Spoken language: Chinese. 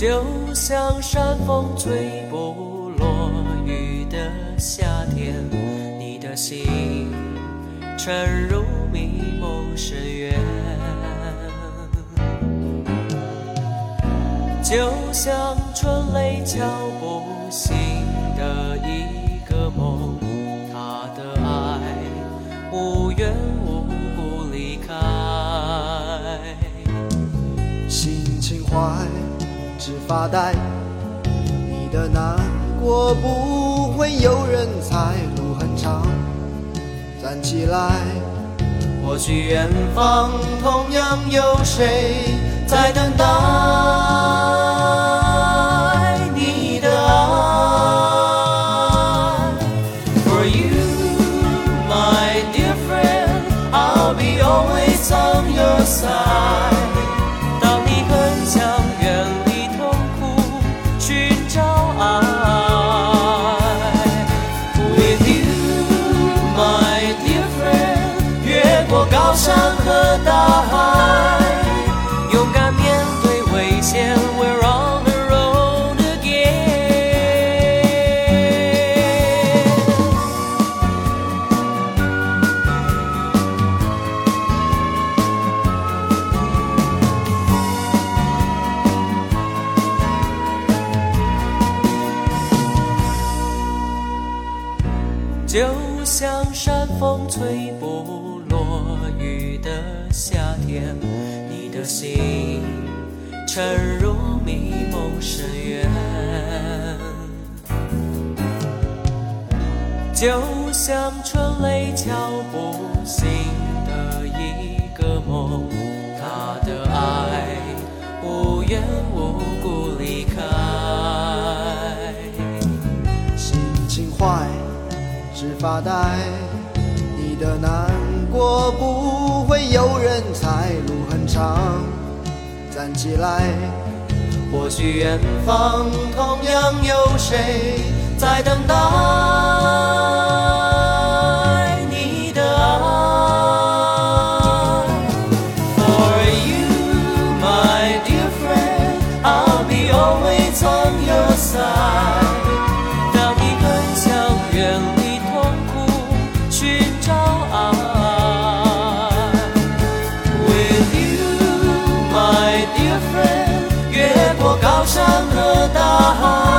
就像山风吹不落雨的夏天，你的心沉入迷梦深渊，就像春雷敲不醒的一个梦，他的爱无缘只发呆。你的难过不会有人猜，路很长，站起来。或许远方同样有谁在等待你的爱。For you, my dear friend, I'll be always on your side. 山和大海，勇敢面对危险。We're on the road again。就像山风吹不落雨的夏天，你的心沉入迷梦深渊，就像春雷敲不醒的一个梦，他的爱无缘无故离开。心情坏，只发呆。你的难我不会有人猜，路很长，站起来。或许远方同样有谁在等待大海。